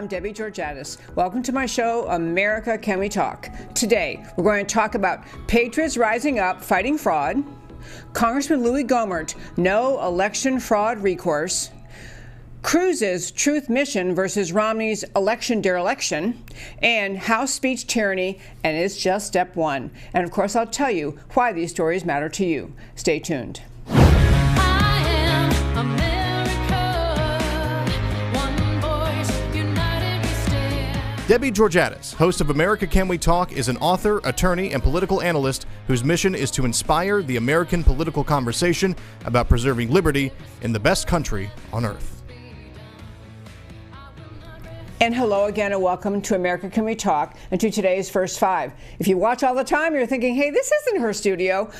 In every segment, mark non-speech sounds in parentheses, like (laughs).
I'm Debbie Georgatos. Welcome to my show, America Can We Talk? Today, we're going to talk about patriots rising up fighting fraud, Congressman Louie Gohmert, no election fraud recourse, Cruz's truth mission versus Romney's election dereliction, and House speech tyranny, and it's just step one. And of course, I'll tell you why these stories matter to you. Stay tuned. Debbie Georgatos, host of America Can We Talk, is an author, attorney, and political analyst whose mission is to inspire the American political conversation about preserving liberty in the best country on earth. And hello again, and welcome to America Can We Talk and to today's First Five. If you watch all the time, you're thinking, hey, this isn't her studio.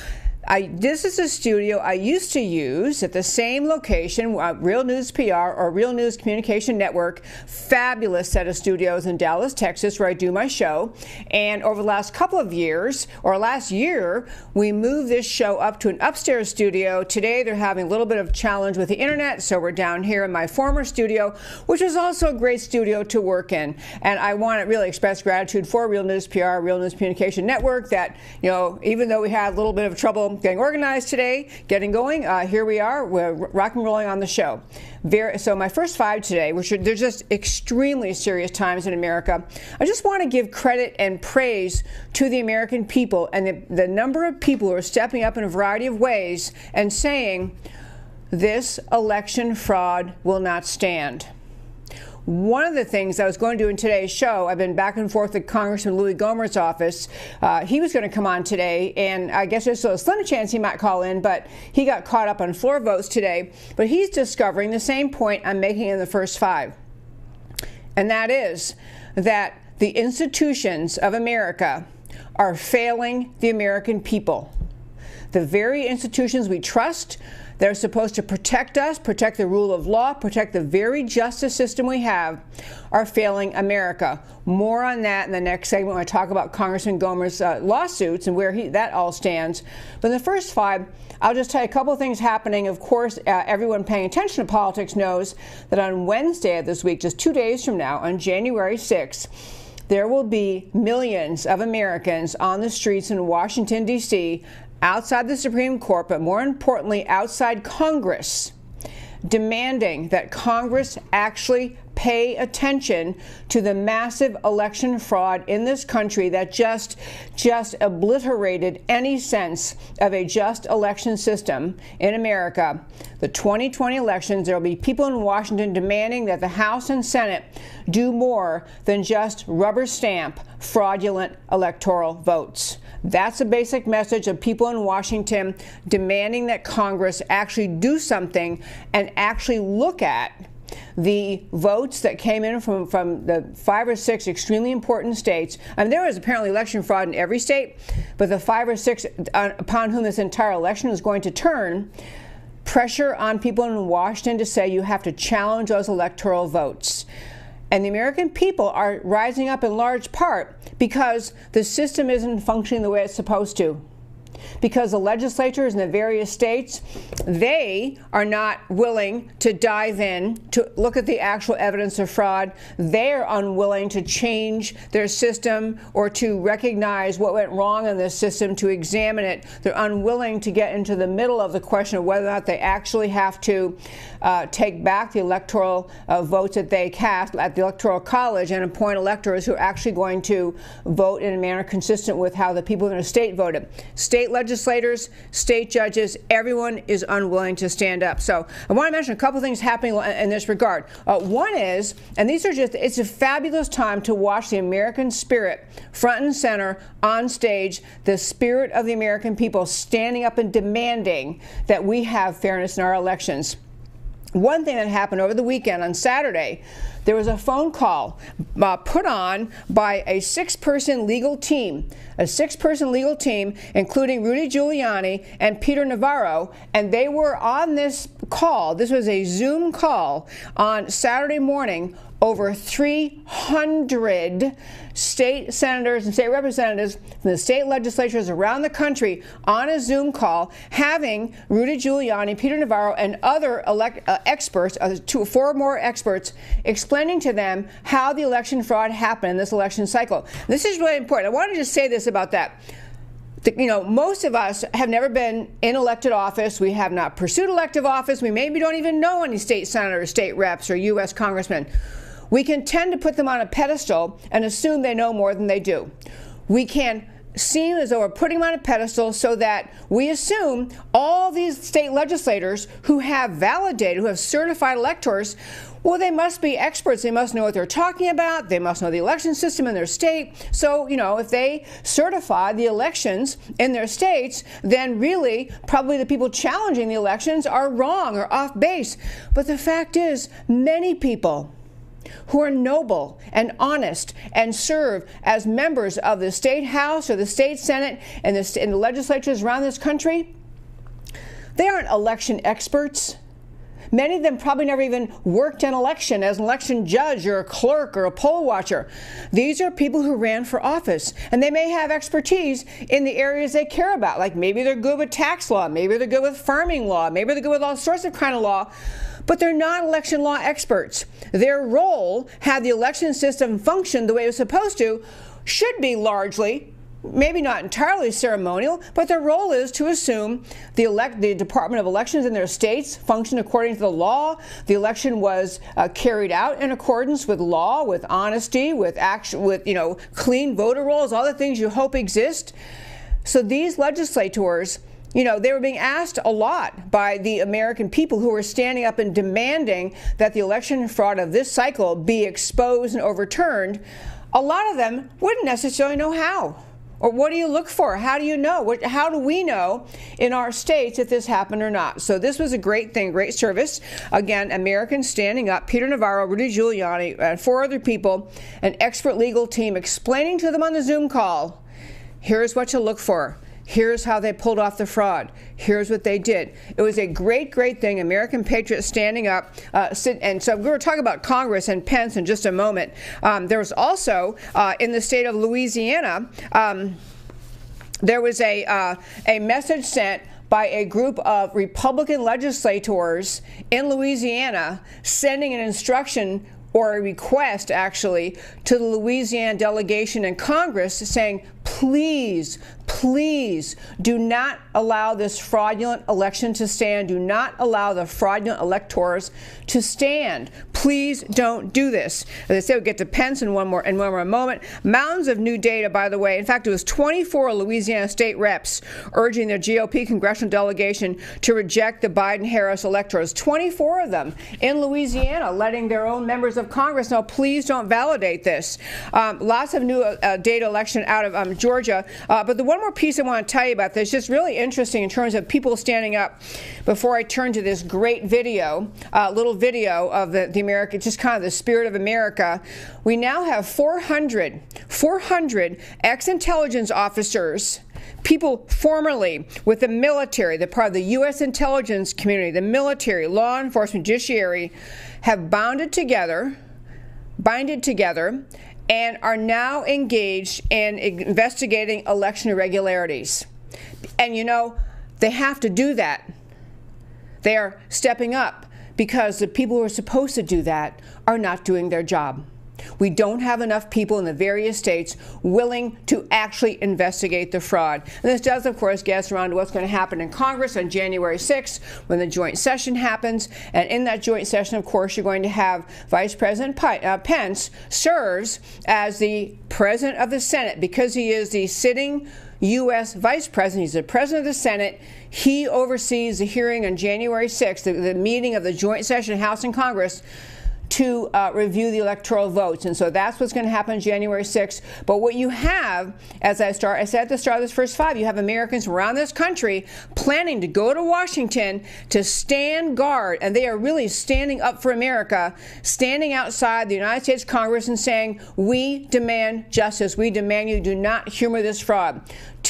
I, this is a studio I used to use at the same location, uh, Real News PR or Real News Communication Network. Fabulous set of studios in Dallas, Texas, where I do my show. And over the last couple of years, or last year, we moved this show up to an upstairs studio. Today, they're having a little bit of challenge with the internet, so we're down here in my former studio, which is also a great studio to work in. And I want to really express gratitude for Real News PR, Real News Communication Network, that, you know, even though we had a little bit of trouble getting organized today, getting going. Uh, here we are. We're rock and rolling on the show. Very, so my first five today, which are they're just extremely serious times in America. I just want to give credit and praise to the American people and the, the number of people who are stepping up in a variety of ways and saying this election fraud will not stand. One of the things I was going to do in today's show, I've been back and forth with Congressman Louie Gohmert's office. Uh, he was going to come on today, and I guess there's a slim chance he might call in, but he got caught up on floor votes today. But he's discovering the same point I'm making in the first five, and that is that the institutions of America are failing the American people. The very institutions we trust, they're supposed to protect us, protect the rule of law, protect the very justice system we have, are failing America. More on that in the next segment when I talk about Congressman Gohmert's uh, lawsuits and where he, that all stands. But in the first five, I'll just tell you a couple of things happening. Of course, uh, everyone paying attention to politics knows that on Wednesday of this week, just two days from now, on January 6th, there will be millions of Americans on the streets in Washington, D.C., outside the Supreme Court, but more importantly, outside Congress, demanding that Congress actually pay attention to the massive election fraud in this country that just just obliterated any sense of a just election system in America. The 2020 elections, there will be people in Washington demanding that the House and Senate do more than just rubber stamp fraudulent electoral votes. That's a basic message of people in Washington demanding that Congress actually do something and actually look at the votes that came in from, from the five or six extremely important states. I mean, there was apparently election fraud in every state, but the five or six uh, upon whom this entire election is going to turn pressure on people in Washington to say you have to challenge those electoral votes. And the American people are rising up in large part because the system isn't functioning the way it's supposed to because the legislatures in the various states they are not willing to dive in to look at the actual evidence of fraud. They're unwilling to change their system or to recognize what went wrong in the system to examine it. They're unwilling to get into the middle of the question of whether or not they actually have to uh, take back the electoral uh, votes that they cast at the electoral college and appoint electors who are actually going to vote in a manner consistent with how the people in the state voted. State legislators, state judges, everyone is unwilling to stand up. So I want to mention a couple things happening in this regard. Uh, one is, and these are just, it's a fabulous time to watch the American spirit front and center on stage, the spirit of the American people standing up and demanding that we have fairness in our elections. One thing that happened over the weekend on Saturday there was a phone call uh, put on by a six person legal team, a six person legal team, including Rudy Giuliani and Peter Navarro, and they were on this call. This was a Zoom call on Saturday morning over 300 state senators and state representatives from the state legislatures around the country on a Zoom call, having Rudy Giuliani, Peter Navarro, and other elect, uh, experts, uh, two, four more experts, explaining to them how the election fraud happened in this election cycle. This is really important. I want to just say this about that you know, most of us have never been in elected office. We have not pursued elective office. We maybe don't even know any state senators, state reps, or U.S. congressmen. We can tend to put them on a pedestal and assume they know more than they do. We can seem as though we're putting them on a pedestal so that we assume all these state legislators who have validated, who have certified electors, well, they must be experts. They must know what they're talking about. They must know the election system in their state. So, you know, if they certify the elections in their states, then really probably the people challenging the elections are wrong or off base. But the fact is, many people, who are noble and honest and serve as members of the state house or the state senate and the, and the legislatures around this country, they aren't election experts. Many of them probably never even worked an election as an election judge or a clerk or a poll watcher. These are people who ran for office, and they may have expertise in the areas they care about. Like maybe they're good with tax law, maybe they're good with farming law, maybe they're good with all sorts of kind of law but they're not election law experts. Their role, had the election system functioned the way it was supposed to, should be largely maybe not entirely ceremonial, but their role is to assume the elect the Department of Elections in their states function according to the law. The election was uh, carried out in accordance with law, with honesty, with action, with you know clean voter rolls, all the things you hope exist. So these legislators you know, they were being asked a lot by the American people who were standing up and demanding that the election fraud of this cycle be exposed and overturned. A lot of them wouldn't necessarily know how. Or what do you look for? How do you know? What, how do we know in our states if this happened or not? So this was a great thing, great service. Again, Americans standing up, Peter Navarro, Rudy Giuliani, and four other people, an expert legal team explaining to them on the Zoom call, here's what to look for. Here's how they pulled off the fraud. Here's what they did. It was a great, great thing. American patriots standing up. Uh, sit, and so we're going to talk about Congress and Pence in just a moment. Um, there was also uh, in the state of Louisiana. Um, there was a uh, a message sent by a group of Republican legislators in Louisiana sending an instruction or a request actually to the Louisiana delegation in Congress saying, please, please do not allow this fraudulent election to stand. Do not allow the fraudulent electors to stand. Please don't do this. As I say, we'll get to Pence in one more in one more moment. Mountains of new data, by the way. In fact, it was 24 Louisiana state reps urging their GOP congressional delegation to reject the Biden-Harris electors. 24 of them in Louisiana, letting their own members of Congress know, please don't validate this. Um, lots of new uh, data election out of um, Georgia. Uh, but the one more piece I want to tell you about that's just really interesting in terms of people standing up before I turn to this great video, uh, little video of the, the America, just kind of the spirit of America. We now have 400, 400 ex-intelligence officers people formerly with the military, the part of the U.S. intelligence community, the military, law enforcement, judiciary, have bonded together, binded together, and are now engaged in investigating election irregularities. And you know, they have to do that. They are stepping up because the people who are supposed to do that are not doing their job. We don't have enough people in the various states willing to actually investigate the fraud. And this does, of course, us around to what's going to happen in Congress on January 6th when the joint session happens. And in that joint session, of course, you're going to have Vice President uh, Pence serves as the president of the Senate because he is the sitting U.S. Vice President. He's the President of the Senate. He oversees the hearing on January 6th, the, the meeting of the joint session, House and Congress to uh, review the electoral votes. And so that's what's going to happen January 6th. But what you have, as I start, I said at the start of this first five, you have Americans around this country planning to go to Washington to stand guard, and they are really standing up for America, standing outside the United States Congress and saying, "We demand justice. We demand you do not humor this fraud."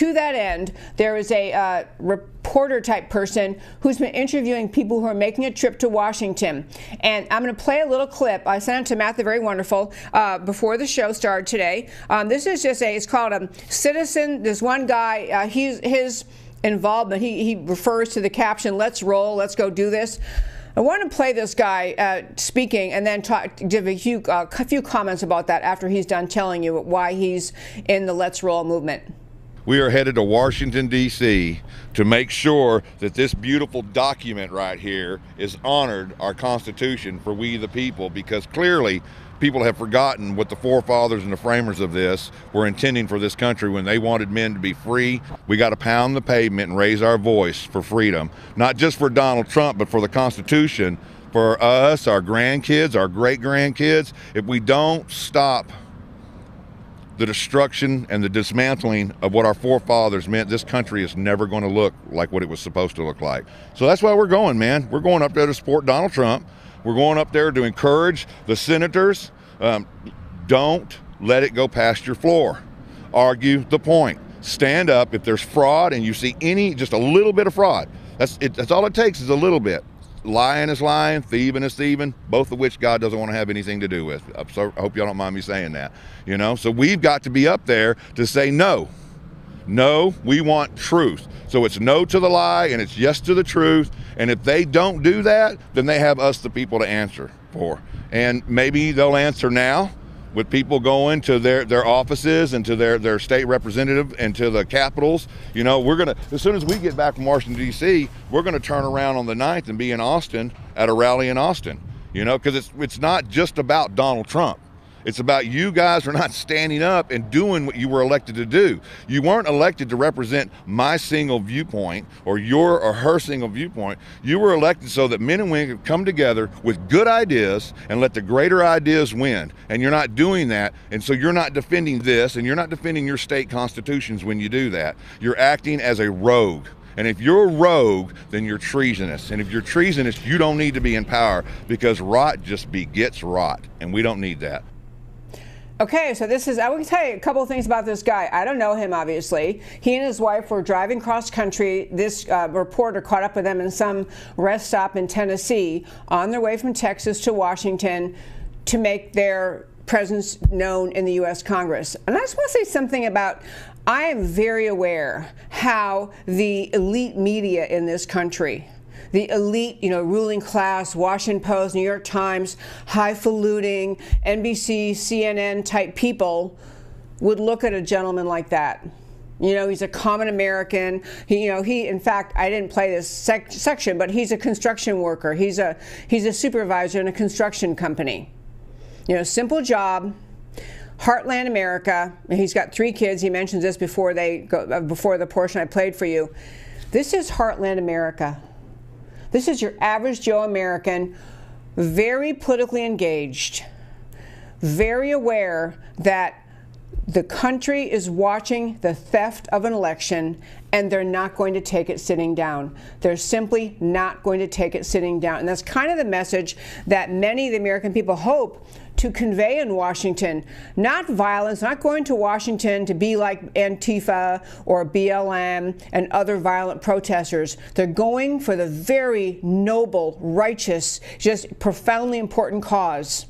To that end, there is a uh, reporter type person who's been interviewing people who are making a trip to Washington. And I'm going to play a little clip. I sent it to Matt the Very Wonderful uh, before the show started today. Um, this is just a, it's called a citizen. There's one guy, uh, he's, his involvement, he, he refers to the caption, let's roll, let's go do this. I want to play this guy uh, speaking and then talk, give a few, uh, a few comments about that after he's done telling you why he's in the Let's Roll movement. We are headed to Washington, D.C. to make sure that this beautiful document right here is honored, our Constitution, for we the people, because clearly people have forgotten what the forefathers and the framers of this were intending for this country when they wanted men to be free. We got to pound the pavement and raise our voice for freedom, not just for Donald Trump, but for the Constitution, for us, our grandkids, our great grandkids. If we don't stop the destruction and the dismantling of what our forefathers meant, this country is never going to look like what it was supposed to look like. So that's why we're going, man. We're going up there to support Donald Trump. We're going up there to encourage the senators. Um, don't let it go past your floor. Argue the point. Stand up if there's fraud and you see any, just a little bit of fraud. That's it, that's all it takes is a little bit. Lying is lying, thieving is thieving, both of which God doesn't want to have anything to do with. So I hope y'all don't mind me saying that. You know, so we've got to be up there to say no. No, we want truth. So it's no to the lie and it's yes to the truth. And if they don't do that, then they have us, the people, to answer for. And maybe they'll answer now with people going to their, their offices and to their, their state representative and to the capitals. You know, we're going to, as soon as we get back from Washington, D.C., we're going to turn around on the 9th and be in Austin at a rally in Austin. You know, because it's, it's not just about Donald Trump. It's about you guys are not standing up and doing what you were elected to do. You weren't elected to represent my single viewpoint or your or her single viewpoint. You were elected so that men and women could come together with good ideas and let the greater ideas win. And you're not doing that. And so you're not defending this and you're not defending your state constitutions when you do that. You're acting as a rogue. And if you're a rogue, then you're treasonous. And if you're treasonous, you don't need to be in power because rot just begets rot. And we don't need that. Okay, so this is, I will tell you a couple things about this guy. I don't know him, obviously. He and his wife were driving cross country. This uh, reporter caught up with them in some rest stop in Tennessee on their way from Texas to Washington to make their presence known in the U.S. Congress. And I just want to say something about I am very aware how the elite media in this country the elite, you know, ruling class, Washington Post, New York Times, highfalutin, NBC, CNN type people would look at a gentleman like that. You know, he's a common American. He, you know, he, in fact, I didn't play this sec section, but he's a construction worker. He's a, he's a supervisor in a construction company. You know, simple job, Heartland America. He's got three kids. He mentions this before they go, uh, before the portion I played for you. This is Heartland America. This is your average Joe American, very politically engaged, very aware that the country is watching the theft of an election and they're not going to take it sitting down. They're simply not going to take it sitting down. And that's kind of the message that many of the American people hope to convey in Washington. Not violence, not going to Washington to be like Antifa or BLM and other violent protesters. They're going for the very noble, righteous, just profoundly important cause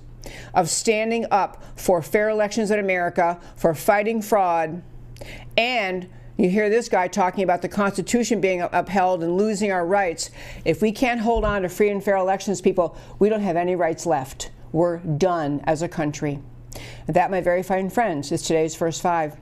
of standing up for fair elections in America, for fighting fraud, and you hear this guy talking about the Constitution being upheld and losing our rights. If we can't hold on to free and fair elections, people, we don't have any rights left. We're done as a country. That, my very fine friends, is today's first five.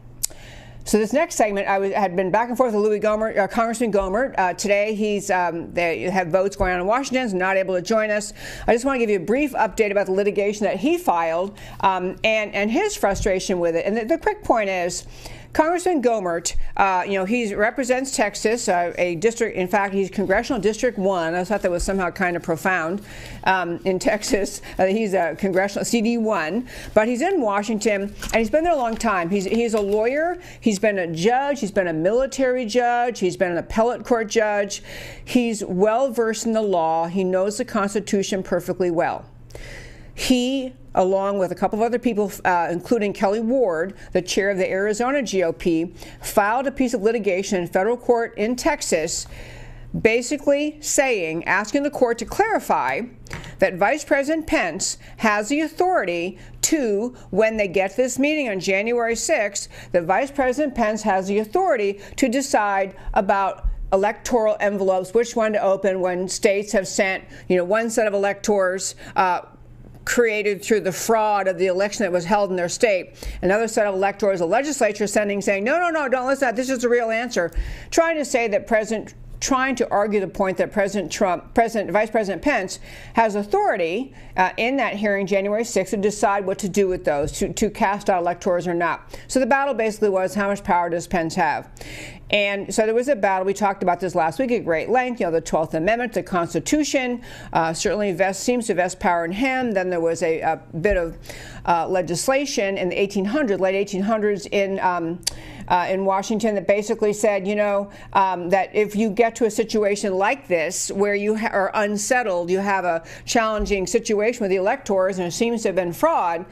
So this next segment, I was, had been back and forth with Louie Gohmert, uh, Congressman Gohmert. Uh, today, he's um, they have votes going on in Washington, he's not able to join us. I just want to give you a brief update about the litigation that he filed um, and and his frustration with it. And the, the quick point is. Congressman Gohmert, uh, you know, he represents Texas, uh, a district, in fact, he's Congressional District 1. I thought that was somehow kind of profound um, in Texas. (laughs) Uh, he's a Congressional CD1, but he's in Washington, and he's been there a long time. He's, he's a lawyer, he's been a judge, he's been a military judge, he's been an appellate court judge. He's well versed in the law, he knows the Constitution perfectly well. He along with a couple of other people, uh, including Kelli Ward, the chair of the Arizona GOP, filed a piece of litigation in federal court in Texas basically saying, asking the court to clarify that Vice President Pence has the authority to, when they get this meeting on January 6th, that Vice President Pence has the authority to decide about electoral envelopes, which one to open when states have sent, you know, one set of electors. Uh, created through the fraud of the election that was held in their state. Another set of electors, the legislature sending saying, no, no, no, don't listen to that. This is the real answer. Trying to say that President trying to argue the point that President Trump, President, Vice President Pence has authority uh, in that hearing January 6th to decide what to do with those, to, to cast out electors or not. So the battle basically was how much power does Pence have? And so there was a battle. We talked about this last week at great length. You know, the 12th Amendment, the Constitution, uh, certainly vest, seems to vest power in him. Then there was a, a bit of uh, legislation in the 1800s, late 1800s, in um, uh, in Washington that basically said, you know, um, that if you get to a situation like this where you are unsettled, you have a challenging situation with the electors, and it seems to have been fraud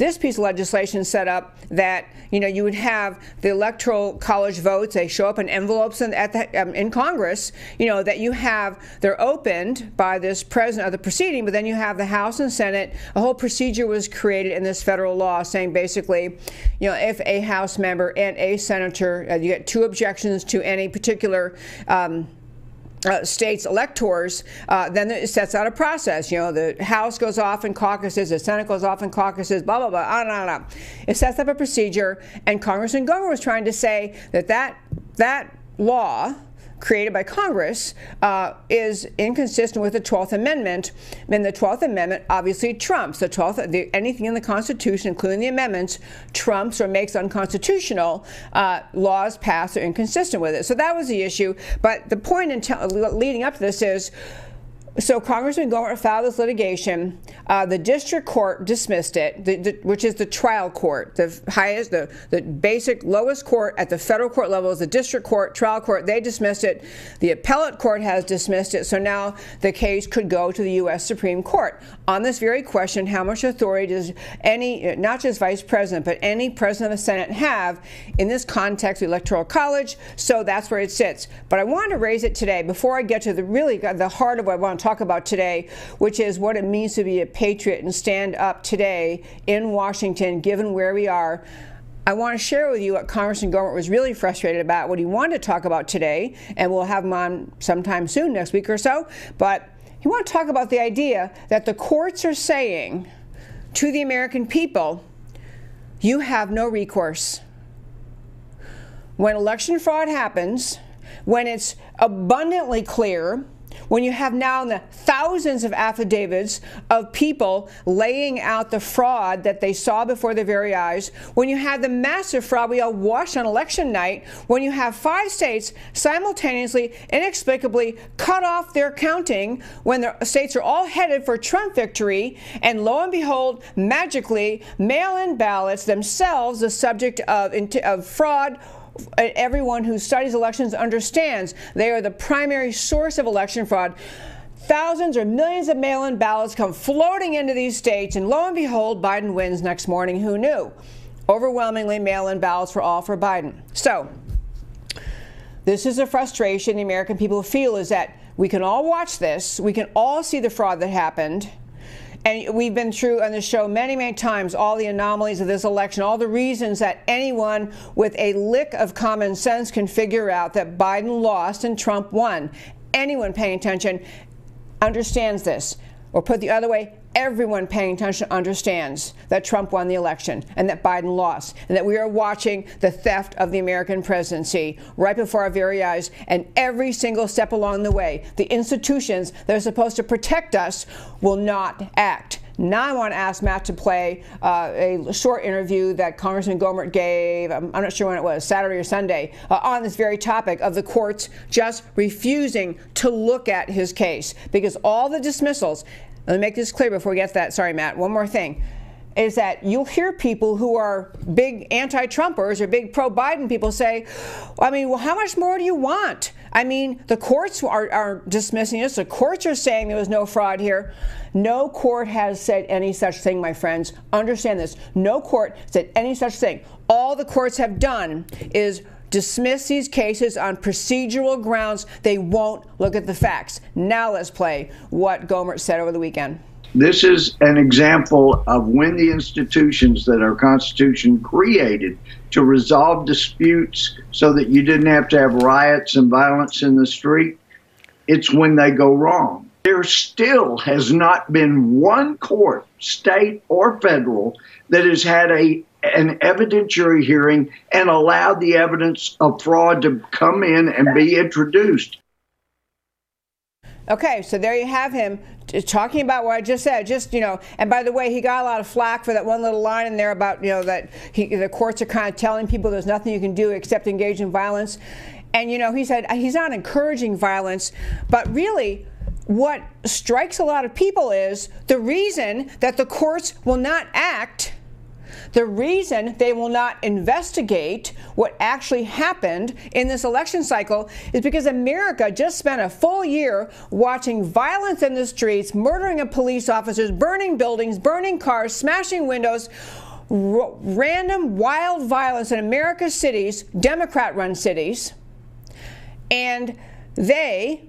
this piece of legislation set up that you know you would have the electoral college votes. They show up in envelopes in, the, um, in Congress. You know that you have they're opened by this president of the proceeding, but then you have the House and Senate. A whole procedure was created in this federal law saying basically, you know, if a House member and a senator, uh, you get two objections to any particular. Um, uh, states electors, uh, then it sets out a process. You know, the House goes off in caucuses, the Senate goes off in caucuses, blah, blah, blah, on and on and on. It sets up a procedure, and Congressman Gohmert was trying to say that that, that law created by Congress uh, is inconsistent with the 12th Amendment. And the 12th Amendment obviously trumps the 12th, the, anything in the Constitution, including the amendments, trumps or makes unconstitutional uh, laws passed or inconsistent with it. So that was the issue. But the point in leading up to this is so Congressman Gohmert filed this litigation. Uh, the district court dismissed it, the, the, which is the trial court, the highest, the, the basic lowest court at the federal court level is the district court, trial court. They dismissed it. The appellate court has dismissed it. So now the case could go to the U.S. Supreme Court on this very question: How much authority does any, not just vice president, but any president of the Senate have in this context, the Electoral College? So that's where it sits. But I want to raise it today before I get to the really the heart of what I want talk about today, which is what it means to be a patriot and stand up today in Washington, given where we are. I want to share with you what Congressman Gohmert was really frustrated about, what he wanted to talk about today, and we'll have him on sometime soon, next week or so. But he wanted to talk about the idea that the courts are saying to the American people, you have no recourse. When election fraud happens, when it's abundantly clear when you have now the thousands of affidavits of people laying out the fraud that they saw before their very eyes, when you have the massive fraud we all watched on election night, when you have five states simultaneously, inexplicably cut off their counting, when the states are all headed for Trump victory, and lo and behold, magically, mail in ballots themselves the subject of, of fraud everyone who studies elections understands they are the primary source of election fraud. Thousands or millions of mail in ballots come floating into these states, and lo and behold, Biden wins next morning. Who knew? Overwhelmingly, mail in ballots were all for Biden. So, this is a frustration the American people feel is that we can all watch this, we can all see the fraud that happened, and we've been through on the show many, many times all the anomalies of this election, all the reasons that anyone with a lick of common sense can figure out that Biden lost and Trump won. Anyone paying attention understands this. Or put the other way, everyone paying attention understands that Trump won the election and that Biden lost, and that we are watching the theft of the American presidency right before our very eyes. And every single step along the way, the institutions that are supposed to protect us will not act. Now I want to ask Matt to play uh, a short interview that Congressman Gohmert gave, I'm, I'm not sure when it was, Saturday or Sunday, uh, on this very topic of the courts just refusing to look at his case because all the dismissals let me make this clear before we get to that. Sorry, Matt. One more thing. is that you'll hear people who are big anti Trumpers or big pro Biden people say, I mean, well, how much more do you want? I mean, the courts are, are dismissing this. The courts are saying there was no fraud here. No court has said any such thing, my friends. Understand this. No court said any such thing. All the courts have done is dismiss these cases on procedural grounds. They won't look at the facts. Now let's play what Gohmert said over the weekend. This is an example of when the institutions that our Constitution created to resolve disputes so that you didn't have to have riots and violence in the street, it's when they go wrong. There still has not been one court, state or federal, that has had a an evidentiary hearing and allowed the evidence of fraud to come in and be introduced. Okay, so there you have him talking about what I just said. Just you know, and by the way, he got a lot of flack for that one little line in there about you know that he, the courts are kind of telling people there's nothing you can do except engage in violence. And you know, he said uh, he's not encouraging violence, but really, what strikes a lot of people is the reason that the courts will not act the reason they will not investigate what actually happened in this election cycle is because America just spent a full year watching violence in the streets, murdering of police officers, burning buildings, burning cars, smashing windows. R- random wild violence in America's cities, Democrat run cities, and they,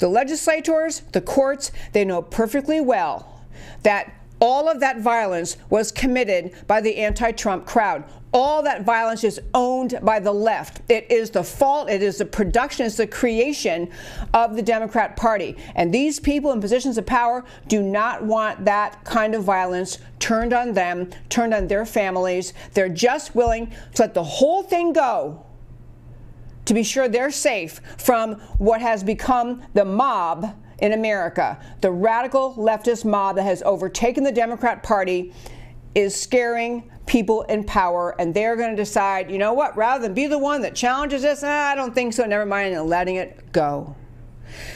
the legislators, the courts, they know perfectly well that all of that violence was committed by the anti Trump crowd. All that violence is owned by the left. It is the fault, it is the production, it's the creation of the Democrat Party. And these people in positions of power do not want that kind of violence turned on them, turned on their families. They're just willing to let the whole thing go to be sure they're safe from what has become the mob in America. The radical leftist mob that has overtaken the Democrat Party is scaring people in power, and they're going to decide, you know what, rather than be the one that challenges this, ah, I don't think so, never mind, and letting it go.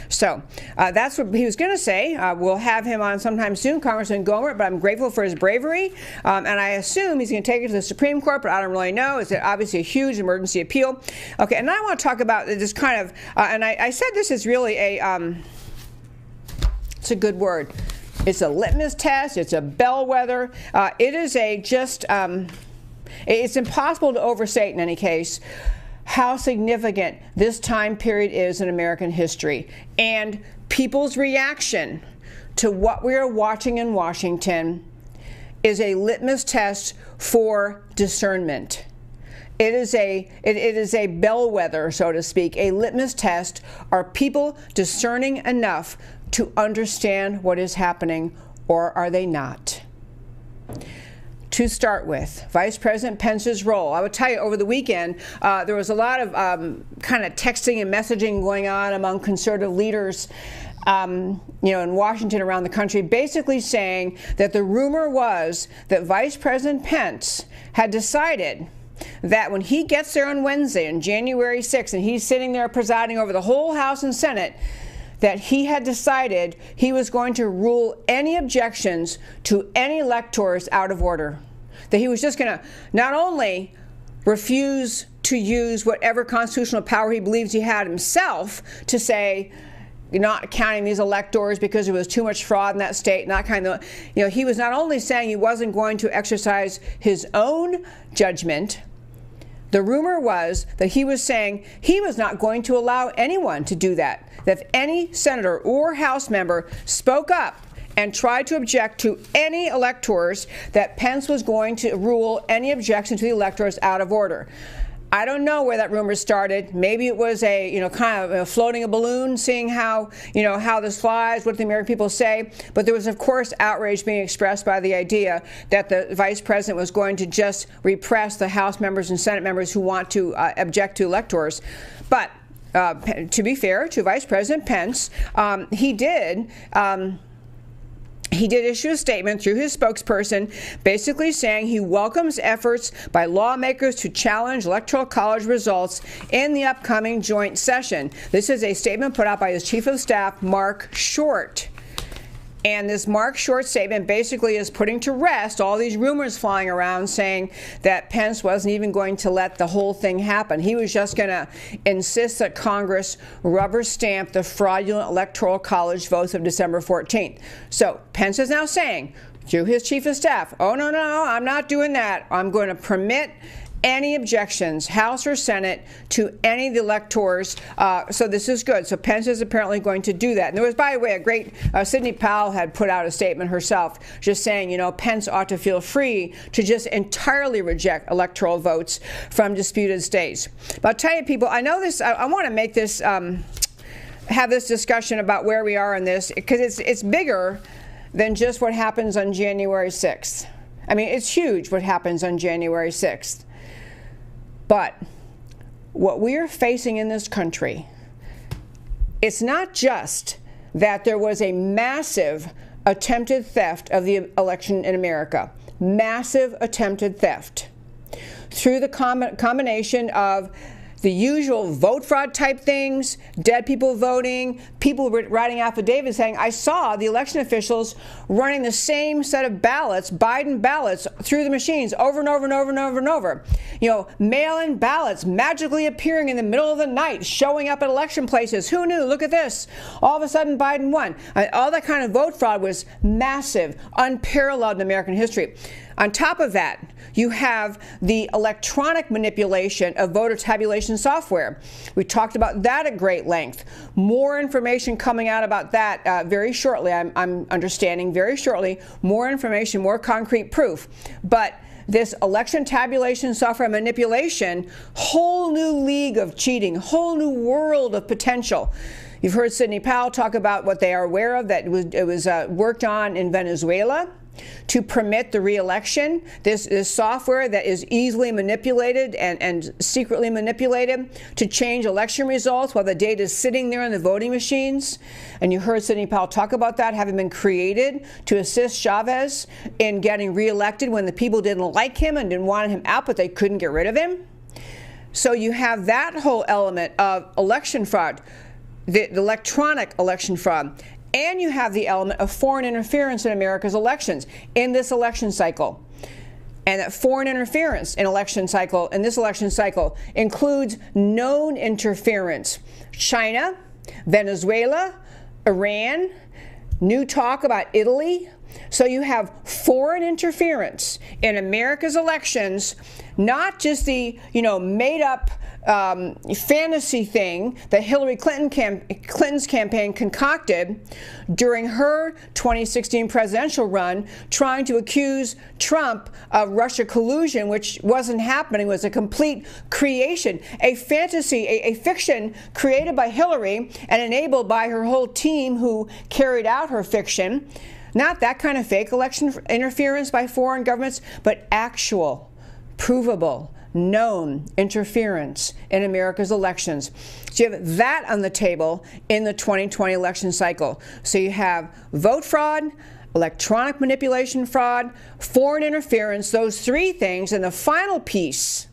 So uh, that's what he was going to say. Uh, we'll have him on sometime soon, Congressman Gohmert, but I'm grateful for his bravery. Um, and I assume he's going to take it to the Supreme Court, but I don't really know. It's obviously a huge emergency appeal. Okay, and I want to talk about this kind of, uh, and I, I, said this is really a. Um, it's a good word. It's a litmus test. It's a bellwether. Uh, it is a just. Um, it's impossible to overstate in any case how significant this time period is in American history and people's reaction to what we are watching in Washington is a litmus test for discernment. It is a it, it is a bellwether, so to speak, a litmus test. Are people discerning enough to understand what is happening, or are they not? to start with, Vice President Pence's role. I would tell you over the weekend, uh, there was a lot of um, kind of texting and messaging going on among conservative leaders. Um, you know, in Washington, around the country, basically saying that the rumor was that Vice President Pence had decided that when he gets there on Wednesday, on January 6th, and he's sitting there presiding over the whole House and Senate, that he had decided he was going to rule any objections to any electors out of order. That he was just going to not only refuse to use whatever constitutional power he believes he had himself to say, not counting these electors because there was too much fraud in that state and that kind of you know he was not only saying he wasn't going to exercise his own judgment the rumor was that he was saying he was not going to allow anyone to do that. That if any senator or House member spoke up and tried to object to any electors, that Pence was going to rule any objection to the electors out of order. I don't know where that rumor started. Maybe it was a, you know, kind of floating a balloon, seeing how, you know, how this flies, what the American people say. But there was, of course, outrage being expressed by the idea that the vice president was going to just repress the House members and Senate members who want to uh, object to electors. But uh, to be fair to Vice President Pence, um, he did. Um, he did issue a statement through his spokesperson basically saying he welcomes efforts by lawmakers to challenge electoral college results in the upcoming joint session. This is a statement put out by his chief of staff, Marc Short. And this Marc Short statement basically is putting to rest all these rumors flying around saying that Pence wasn't even going to let the whole thing happen. He was just going to insist that Congress rubber stamp the fraudulent Electoral College votes of December 14th. So Pence is now saying to his chief of staff, oh, no, no, I'm not doing that. I'm going to permit any objections, House or Senate, to any of the electors. Uh, so this is good. So Pence is apparently going to do that. And there was, by the way, a great uh, Sidney Powell had put out a statement herself, just saying, you know, Pence ought to feel free to just entirely reject electoral votes from disputed states. But I'll tell you, people, I know this. I, I want to make this. Um, have this discussion about where we are in this because it's it's bigger than just what happens on January 6th. I mean, it's huge what happens on January 6th. But what we are facing in this country, it's not just that there was a massive attempted theft of the election in America, massive attempted theft through the com- combination of the usual vote fraud type things, dead people voting, people writing affidavits saying, I saw the election officials running the same set of ballots, Biden ballots, through the machines over and over and over and over and over. You know, mail in ballots magically appearing in the middle of the night, showing up at election places. Who knew? Look at this. All of a sudden, Biden won. All that kind of vote fraud was massive, unparalleled in American history. On top of that, you have the electronic manipulation of voter tabulation software. We talked about that at great length. More information coming out about that uh, very shortly. I'm, I'm understanding very shortly. More information, more concrete proof. But this election tabulation software manipulation, whole new league of cheating, whole new world of potential. You've heard Sidney Powell talk about what they are aware of that it was, it was uh, worked on in Venezuela to permit the reelection. This is software that is easily manipulated and, and secretly manipulated to change election results while the data is sitting there in the voting machines. And you heard Sidney Powell talk about that having been created to assist Chavez in getting reelected when the people didn't like him and didn't want him out, but they couldn't get rid of him. So you have that whole element of election fraud, the, the electronic election fraud and you have the element of foreign interference in America's elections in this election cycle. And that foreign interference in election cycle in this election cycle includes known interference. China, Venezuela, Iran, new talk about Italy. So you have foreign interference in America's elections, not just the, you know, made up um, fantasy thing that Hillary Clinton cam- Clinton's campaign concocted during her 2016 presidential run, trying to accuse Trump of Russia collusion, which wasn't happening, was a complete creation, a fantasy, a, a fiction created by Hillary and enabled by her whole team who carried out her fiction. Not that kind of fake election interference by foreign governments, but actual, provable, known interference in America's elections. So you have that on the table in the 2020 election cycle. So you have vote fraud, electronic manipulation fraud, foreign interference, those three things, and the final piece,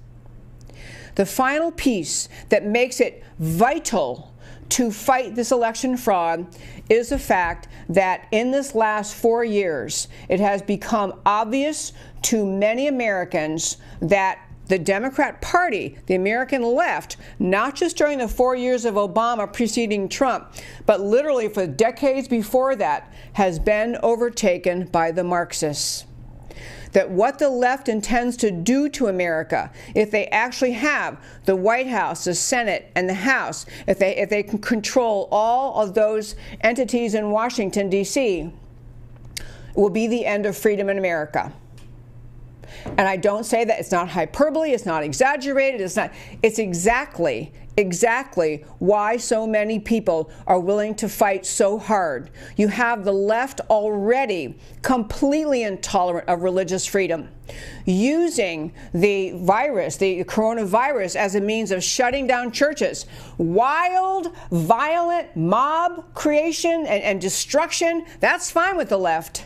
the final piece that makes it vital to fight this election fraud is the fact that in this last four years, it has become obvious to many Americans that the Democrat Party, the American left, not just during the four years of Obama preceding Trump, but literally for decades before that, has been overtaken by the Marxists that what the left intends to do to America, if they actually have the White House, the Senate, and the House, if they, if they can control all of those entities in Washington, D.C., will be the end of freedom in America. And I don't say that it's not hyperbole, it's not exaggerated, it's not, it's exactly, exactly why so many people are willing to fight so hard. You have the left already completely intolerant of religious freedom, using the virus, the coronavirus, as a means of shutting down churches. Wild, violent mob creation and, and destruction, that's fine with the left.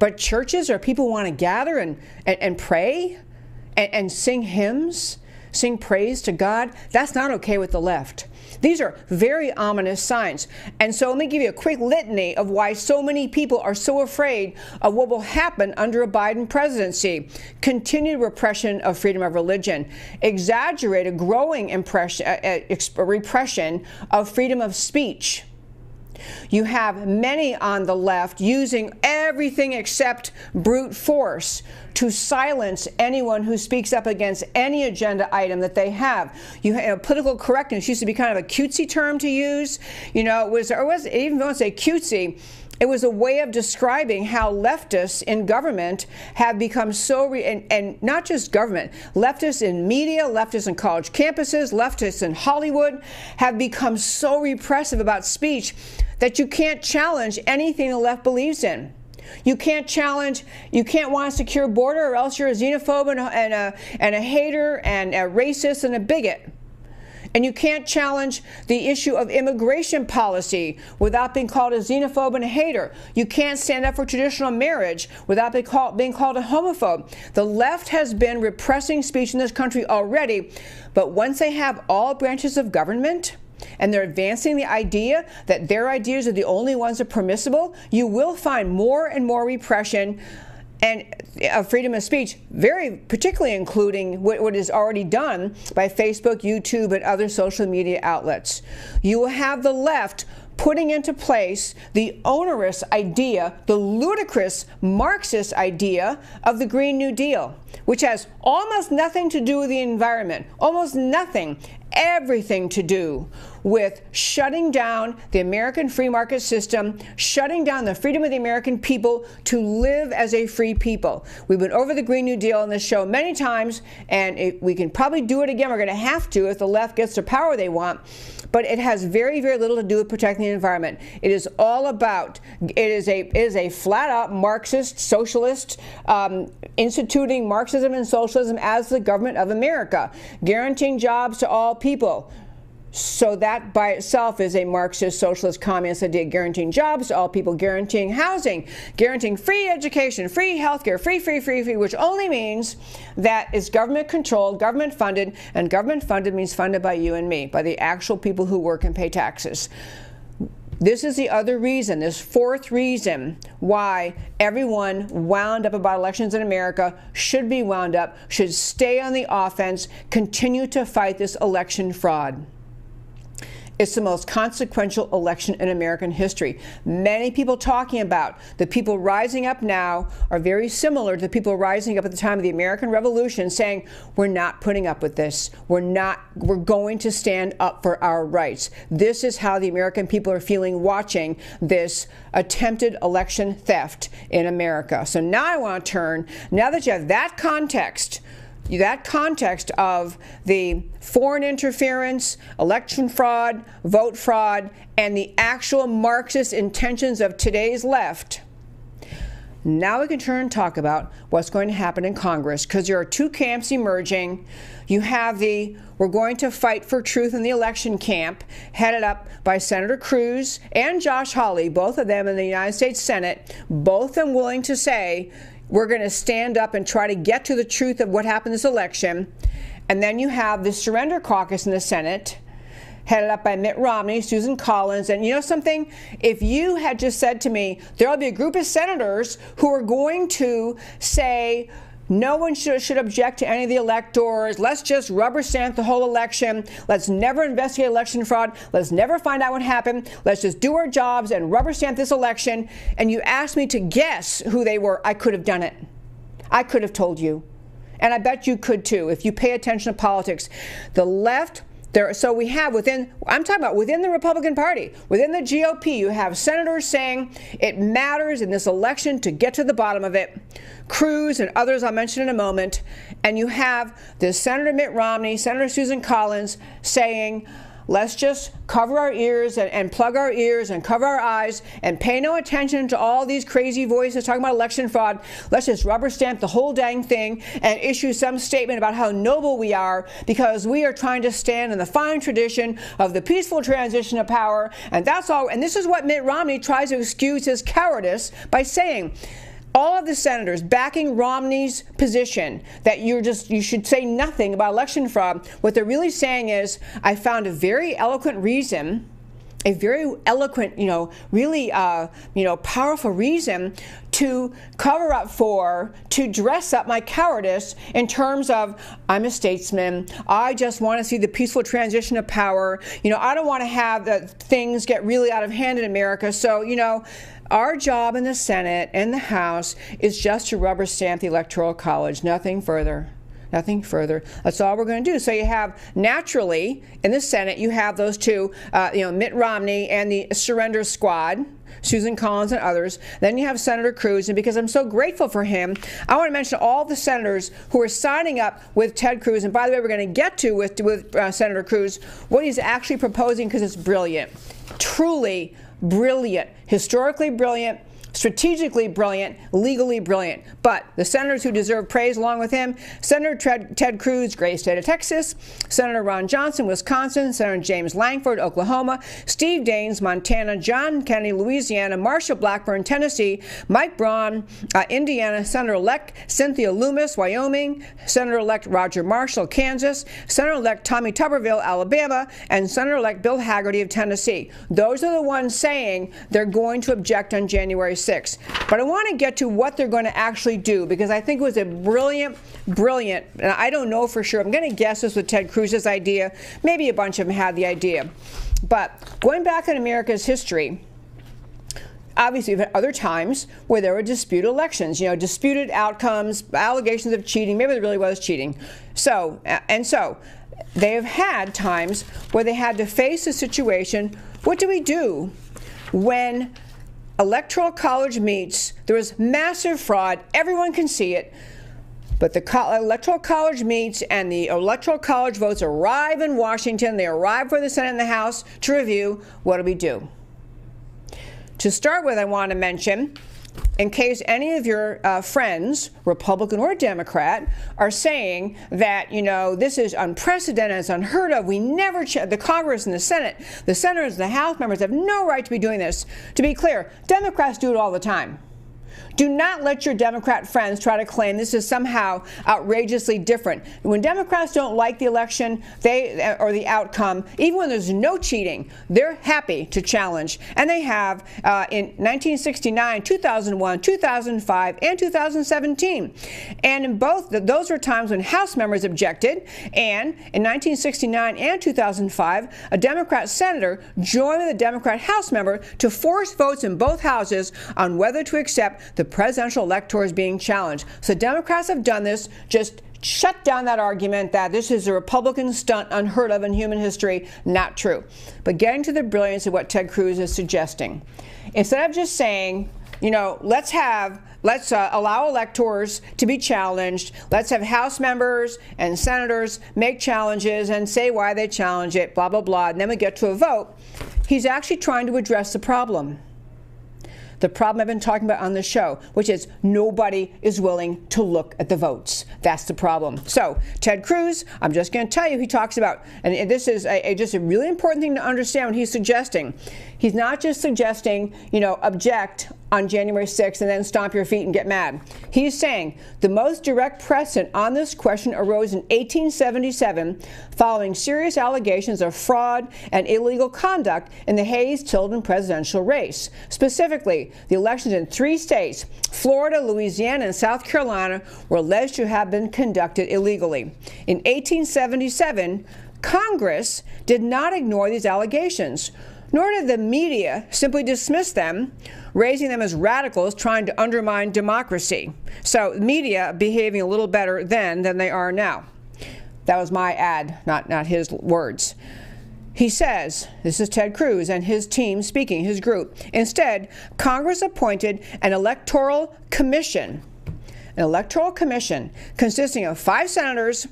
But churches where people want to gather and, and, and pray and, and sing hymns, sing praise to God, that's not okay with the left. These are very ominous signs. And so let me give you a quick litany of why so many people are so afraid of what will happen under a Biden presidency. Continued repression of freedom of religion, exaggerated, growing uh, uh, repression of freedom of speech you have many on the left using everything except brute force to silence anyone who speaks up against any agenda item that they have. You have uh, political correctness used to be kind of a cutesy term to use. You know, it was, or was even don't say cutesy. It was a way of describing how leftists in government have become so, re- and, and not just government, leftists in media, leftists in college campuses, leftists in Hollywood have become so repressive about speech that you can't challenge anything the left believes in. You can't challenge, you can't want a secure border, or else you're a xenophobe and a, and a, and a hater and a racist and a bigot. And you can't challenge the issue of immigration policy without being called a xenophobe and a hater. You can't stand up for traditional marriage without being called, being called a homophobe. The left has been repressing speech in this country already, but once they have all branches of government, and they're advancing the idea that their ideas are the only ones that are permissible, you will find more and more repression and uh, freedom of speech, very particularly including what, what is already done by Facebook, YouTube, and other social media outlets. You will have the left putting into place the onerous idea, the ludicrous Marxist idea of the Green New Deal, which has almost nothing to do with the environment, almost nothing, everything to do with shutting down the American free market system, shutting down the freedom of the American people to live as a free people. We've been over the Green New Deal on this show many times, and it, we can probably do it again. We're going to have to if the left gets the power they want. But it has very, very little to do with protecting the environment. It is all about it is a it is a flat out Marxist socialist um, instituting Marxism and socialism as the government of America, guaranteeing jobs to all people so that by itself is a Marxist, socialist, communist idea guaranteeing jobs to all people, guaranteeing housing, guaranteeing free education, free healthcare, free, free, free, free, which only means that it's government controlled, government funded, and government funded means funded by you and me, by the actual people who work and pay taxes. This is the other reason, this fourth reason why everyone wound up about elections in America should be wound up, should stay on the offense, continue to fight this election fraud. It's the most consequential election in American history. Many people talking about the people rising up now are very similar to the people rising up at the time of the American Revolution saying, we're not putting up with this. We're not, we're going to stand up for our rights. This is how the American people are feeling watching this attempted election theft in America. So now I want to turn, now that you have that context, that context of the foreign interference, election fraud, vote fraud, and the actual Marxist intentions of today's left. Now we can turn and talk about what's going to happen in Congress because there are two camps emerging. You have the we're going to fight for truth in the election camp, headed up by Senator Cruz and Josh Hawley, both of them in the United States Senate, both of them willing to say we're going to stand up and try to get to the truth of what happened this election. And then you have the surrender caucus in the Senate, headed up by Mitt Romney, Susan Collins. And you know something? If you had just said to me, there'll be a group of senators who are going to say, no one should, should object to any of the electors. Let's just rubber stamp the whole election. Let's never investigate election fraud. Let's never find out what happened. Let's just do our jobs and rubber stamp this election. And you asked me to guess who they were. I could have done it. I could have told you. And I bet you could too if you pay attention to politics. The left there, so we have within, I'm talking about within the Republican Party, within the GOP, you have senators saying it matters in this election to get to the bottom of it. Cruz and others I'll mention in a moment. And you have the Senator Mitt Romney, Senator Susan Collins saying, Let's just cover our ears and, and, plug our ears and cover our eyes and pay no attention to all these crazy voices talking about election fraud. Let's just rubber stamp the whole dang thing and issue some statement about how noble we are because we are trying to stand in the fine tradition of the peaceful transition of power. And that's all. And this is what Mitt Romney tries to excuse his cowardice by saying. All of the senators backing Romney's position that you're just you should say nothing about election fraud. What they're really saying is, I found a very eloquent reason a very eloquent, you know, really, uh, you know, powerful reason to cover up for, to dress up my cowardice in terms of I'm a statesman. I just want to see the peaceful transition of power. You know, I don't want to have the things get really out of hand in America. So, you know, our job in the Senate and the House is just to rubber stamp the Electoral College, nothing further nothing further. That's all we're going to do. So you have naturally in the Senate, you have those two, uh, you know, Mitt Romney and the Surrender Squad. Susan Collins and others. Then you have Senator Cruz, and because I'm so grateful for him, I want to mention all the senators who are signing up with Ted Cruz. And by the way, we're going to get to with with uh, Senator Cruz what he's actually proposing because it's brilliant, truly brilliant, historically brilliant strategically brilliant, legally brilliant. But the senators who deserve praise along with him Senator Ted, Cruz, great state of Texas, Senator Ron Johnson, Wisconsin, Senator James Lankford, Oklahoma, Steve Daines, Montana, John Kennedy, Louisiana, Marsha Blackburn, Tennessee, Mike Braun, uh, Indiana, Senator elect Cynthia Lummis, Wyoming, Senator elect Roger Marshall, Kansas, Senator elect Tommy Tuberville, Alabama, and Senator elect Bill Hagerty of Tennessee. Those are the ones saying they're going to object on January 6. But I want to get to what they're going to actually do because I think it was a brilliant, brilliant, and I don't know for sure. I'm going to guess this was Ted Cruz's idea. Maybe a bunch of them had the idea. But going back in America's history, obviously we've had other times where there were disputed elections, you know, disputed outcomes, allegations of cheating. Maybe there really was cheating. So, and so they have had times where they had to face a situation. What do we do when Electoral College meets, there was massive fraud. Everyone can see it. But the Electoral College meets and the Electoral College votes arrive in Washington. They arrive for the Senate and the House to review. What do we do? To start with, I want to mention in case any of your uh, friends, Republican or Democrat, are saying that, you know, this is unprecedented, it's unheard of, we never, the Congress and the Senate, the senators and the House members have no right to be doing this. To be clear, Democrats do it all the time. Do not let your Democrat friends try to claim this is somehow outrageously different. When Democrats don't like the election, they uh, or the outcome, even when there's no cheating, they're happy to challenge, and they have uh, in 1969, 2001, 2005, and 2017. And in both, those were times when House members objected, and in 1969 and 2005, a Democrat senator joined a Democrat House member to force votes in both houses on whether to accept the presidential electors being challenged. So Democrats have done this, just shut down that argument that this is a Republican stunt unheard of in human history. Not true. But getting to the brilliance of what Ted Cruz is suggesting, instead of just saying, you know, let's have let's uh, allow electors to be challenged. Let's have House members and senators make challenges and say why they challenge it, blah blah blah, and then we get to a vote. He's actually trying to address the problem the problem I've been talking about on the show, which is nobody is willing to look at the votes. That's the problem. So, Ted Cruz, I'm just going to tell you, he talks about, and this is a, a, just a really important thing to understand what he's suggesting. He's not just suggesting, you know, object on January 6th and then stomp your feet and get mad. He's saying the most direct precedent on this question arose in 1877 following serious allegations of fraud and illegal conduct in the Hayes Tilden presidential race. Specifically, the elections in three states, Florida, Louisiana, and South Carolina, were alleged to have been conducted illegally. In 1877, Congress did not ignore these allegations, nor did the media simply dismiss them raising them as radicals trying to undermine democracy. So, media behaving a little better then than they are now. That was my ad, not, not his words. He says, this is Ted Cruz and his team speaking, his group. Instead, Congress appointed an electoral commission, an electoral commission consisting of five senators,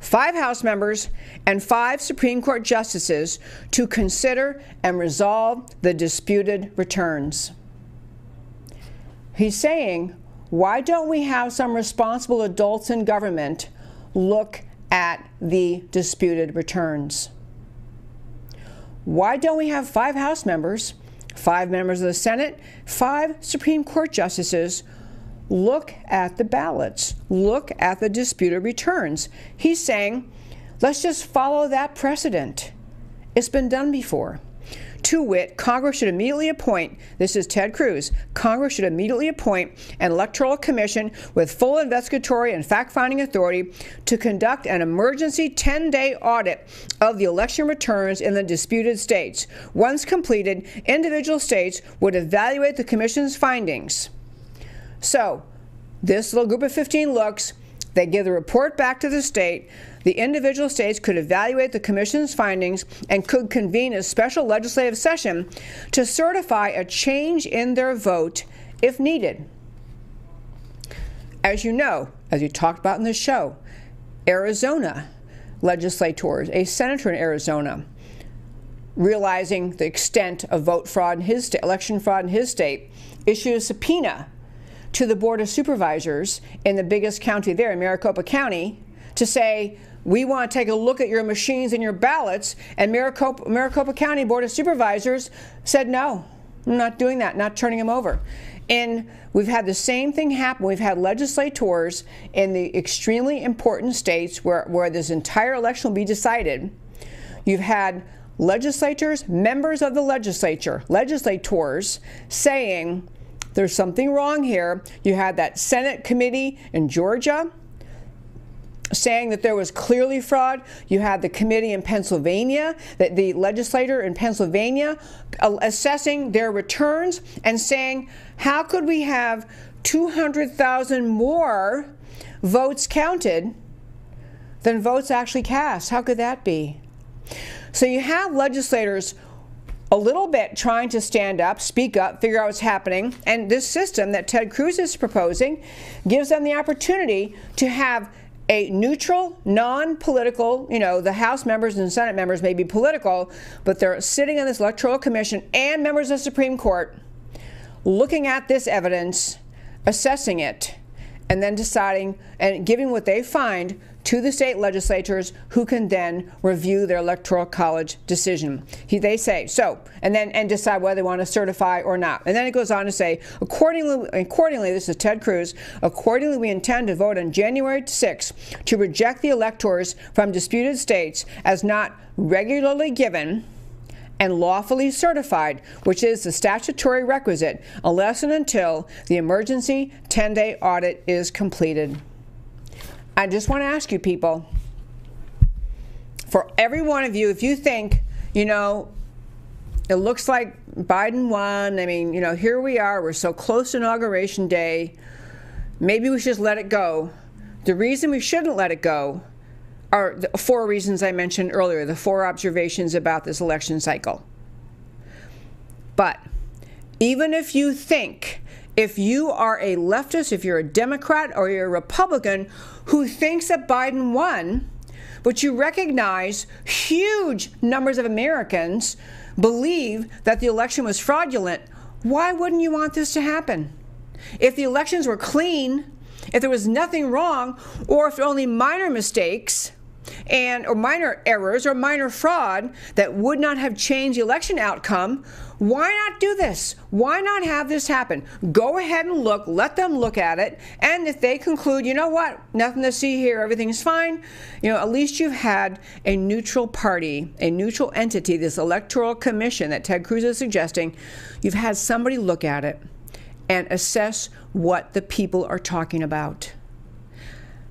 five House members, and five Supreme Court justices to consider and resolve the disputed returns. He's saying, why don't we have some responsible adults in government look at the disputed returns? Why don't we have five House members, five members of the Senate, five Supreme Court justices look at the ballots, look at the disputed returns. He's saying, let's just follow that precedent. It's been done before. To wit, Congress should immediately appoint, this is Ted Cruz, Congress should immediately appoint an electoral commission with full investigatory and fact finding authority to conduct an emergency 10 day audit of the election returns in the disputed states. Once completed, individual states would evaluate the commission's findings. So, this little group of 15 looks, they give the report back to the state. The individual states could evaluate the Commission's findings and could convene a special legislative session to certify a change in their vote if needed. As you know, as we talked about in the show, Arizona legislators, a senator in Arizona, realizing the extent of vote fraud in his state, election fraud in his state, issued a subpoena to the Board of Supervisors in the biggest county there, in Maricopa County, to say, we want to take a look at your machines and your ballots. And Maricopa, Maricopa County Board of Supervisors said, no, I'm not doing that, not turning them over. And we've had the same thing happen. We've had legislators in the extremely important states where, where this entire election will be decided. You've had legislators, members of the legislature, legislators saying, there's something wrong here. You had that Senate committee in Georgia saying that there was clearly fraud. You had the committee in Pennsylvania, that the legislator in Pennsylvania uh, assessing their returns and saying, how could we have 200,000 more votes counted than votes actually cast? How could that be? So you have legislators a little bit trying to stand up, speak up, figure out what's happening. And this system that Ted Cruz is proposing gives them the opportunity to have a neutral, non political, you know, the House members and Senate members may be political, but they're sitting on this electoral commission and members of the Supreme Court looking at this evidence, assessing it, and then deciding and giving what they find to the state legislatures who can then review their electoral college decision. He, they say so, and then and decide whether they want to certify or not. And then it goes on to say, accordingly, accordingly, this is Ted Cruz. Accordingly, we intend to vote on January 6 to reject the electors from disputed states as not regularly given and lawfully certified, which is the statutory requisite, unless and until the emergency 10 day audit is completed. I just want to ask you, people, for every one of you, if you think, you know, it looks like Biden won, I mean, you know, here we are, we're so close to Inauguration Day, maybe we should just let it go. The reason we shouldn't let it go are the four reasons I mentioned earlier, the four observations about this election cycle. But even if you think, if you are a leftist, if you're a Democrat or you're a Republican who thinks that Biden won, but you recognize huge numbers of Americans believe that the election was fraudulent, why wouldn't you want this to happen? If the elections were clean, if there was nothing wrong, or if only minor mistakes, and or minor errors or minor fraud that would not have changed the election outcome, why not do this? Why not have this happen? Go ahead and look, let them look at it, and if they conclude, you know what, nothing to see here, everything's fine, you know, at least you've had a neutral party, a neutral entity, this electoral commission that Ted Cruz is suggesting, you've had somebody look at it and assess what the people are talking about.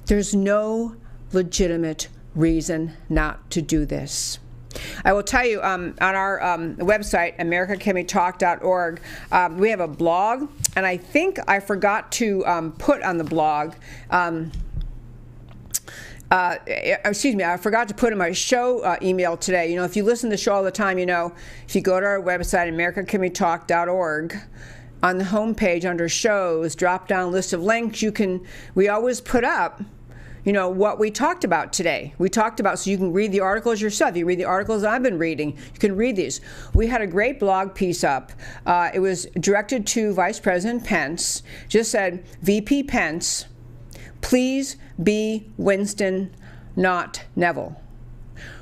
There's no legitimate reason not to do this. I will tell you um, on our um, website, americacanwetalk.org, um, we have a blog, and I think I forgot to um, put on the blog. Um, uh, excuse me, I forgot to put in my show uh, email today. You know, if you listen to the show all the time, you know, if you go to our website, americacanwetalk.org, on the homepage under shows, drop down list of links, you can, we always put up you know, what we talked about today. We talked about, so you can read the articles yourself. You read the articles I've been reading. You can read these. We had a great blog piece up. Uh, it was directed to Vice President Pence. Just said, VP Pence, please be Winston, not Neville.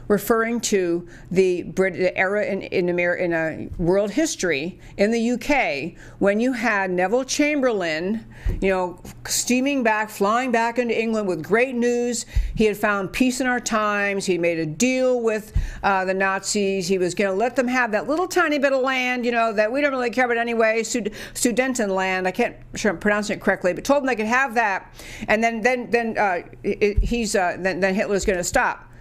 Referring to the, Brit- era in in, Amer- in uh, world history in the UK when you had Neville Chamberlain, you know, steaming back, flying back into England with great news. He had found peace in our times. He made a deal with uh, the Nazis. He was going to let them have that little tiny bit of land, you know, that we don't really care about anyway, Sud- Sudeten land. I can't sure I'm pronouncing it correctly, but told them they could have that, and then then then uh, it, he's uh, then, then Hitler's going to stop.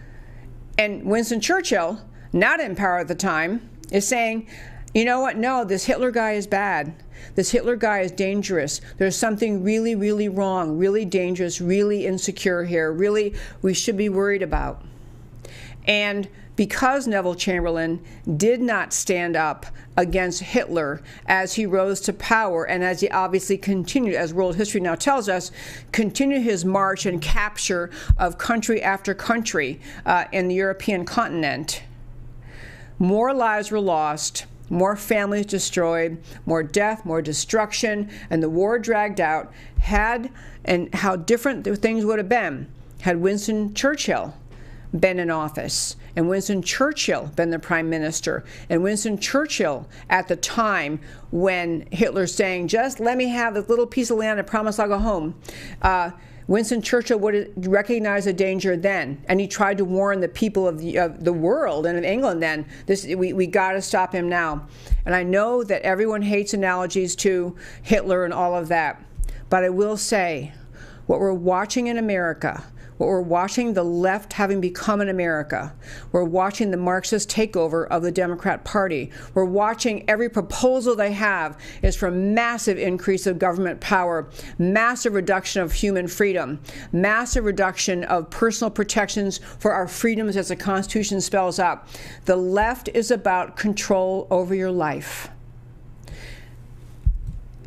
And Winston Churchill, not in power at the time, is saying, you know what? No, this Hitler guy is bad. This Hitler guy is dangerous. There's something really, really wrong, really dangerous, really insecure here, really we should be worried about. And because Neville Chamberlain did not stand up against Hitler as he rose to power and as he obviously continued, as world history now tells us, continued his march and capture of country after country uh, in the European continent, more lives were lost. More families destroyed, more death, more destruction, and the war dragged out. Had and how different things would have been had Winston Churchill been in office and Winston Churchill been the prime minister and Winston Churchill at the time when Hitler's saying just let me have this little piece of land I promise I'll go home uh, Winston Churchill would recognize the danger then, and he tried to warn the people of the, of the world and of England then. This we, we got to stop him now. And I know that everyone hates analogies to Hitler and all of that, but I will say, what we're watching in America we're watching the left having become in America. We're watching the Marxist takeover of the Democrat Party. We're watching every proposal they have is for massive increase of government power, massive reduction of human freedom, massive reduction of personal protections for our freedoms as the Constitution spells out. The left is about control over your life.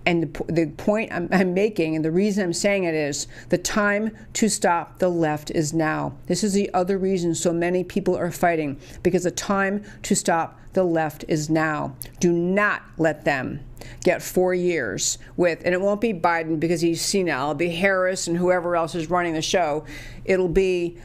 And the, the point I'm, I'm, making, and the reason I'm saying it is the time to stop the left is now. This is the other reason so many people are fighting, because the time to stop the left is now. Do not let them get four years with, and it won't be Biden because he's senile, it'll be Harris and whoever else is running the show. It'll be,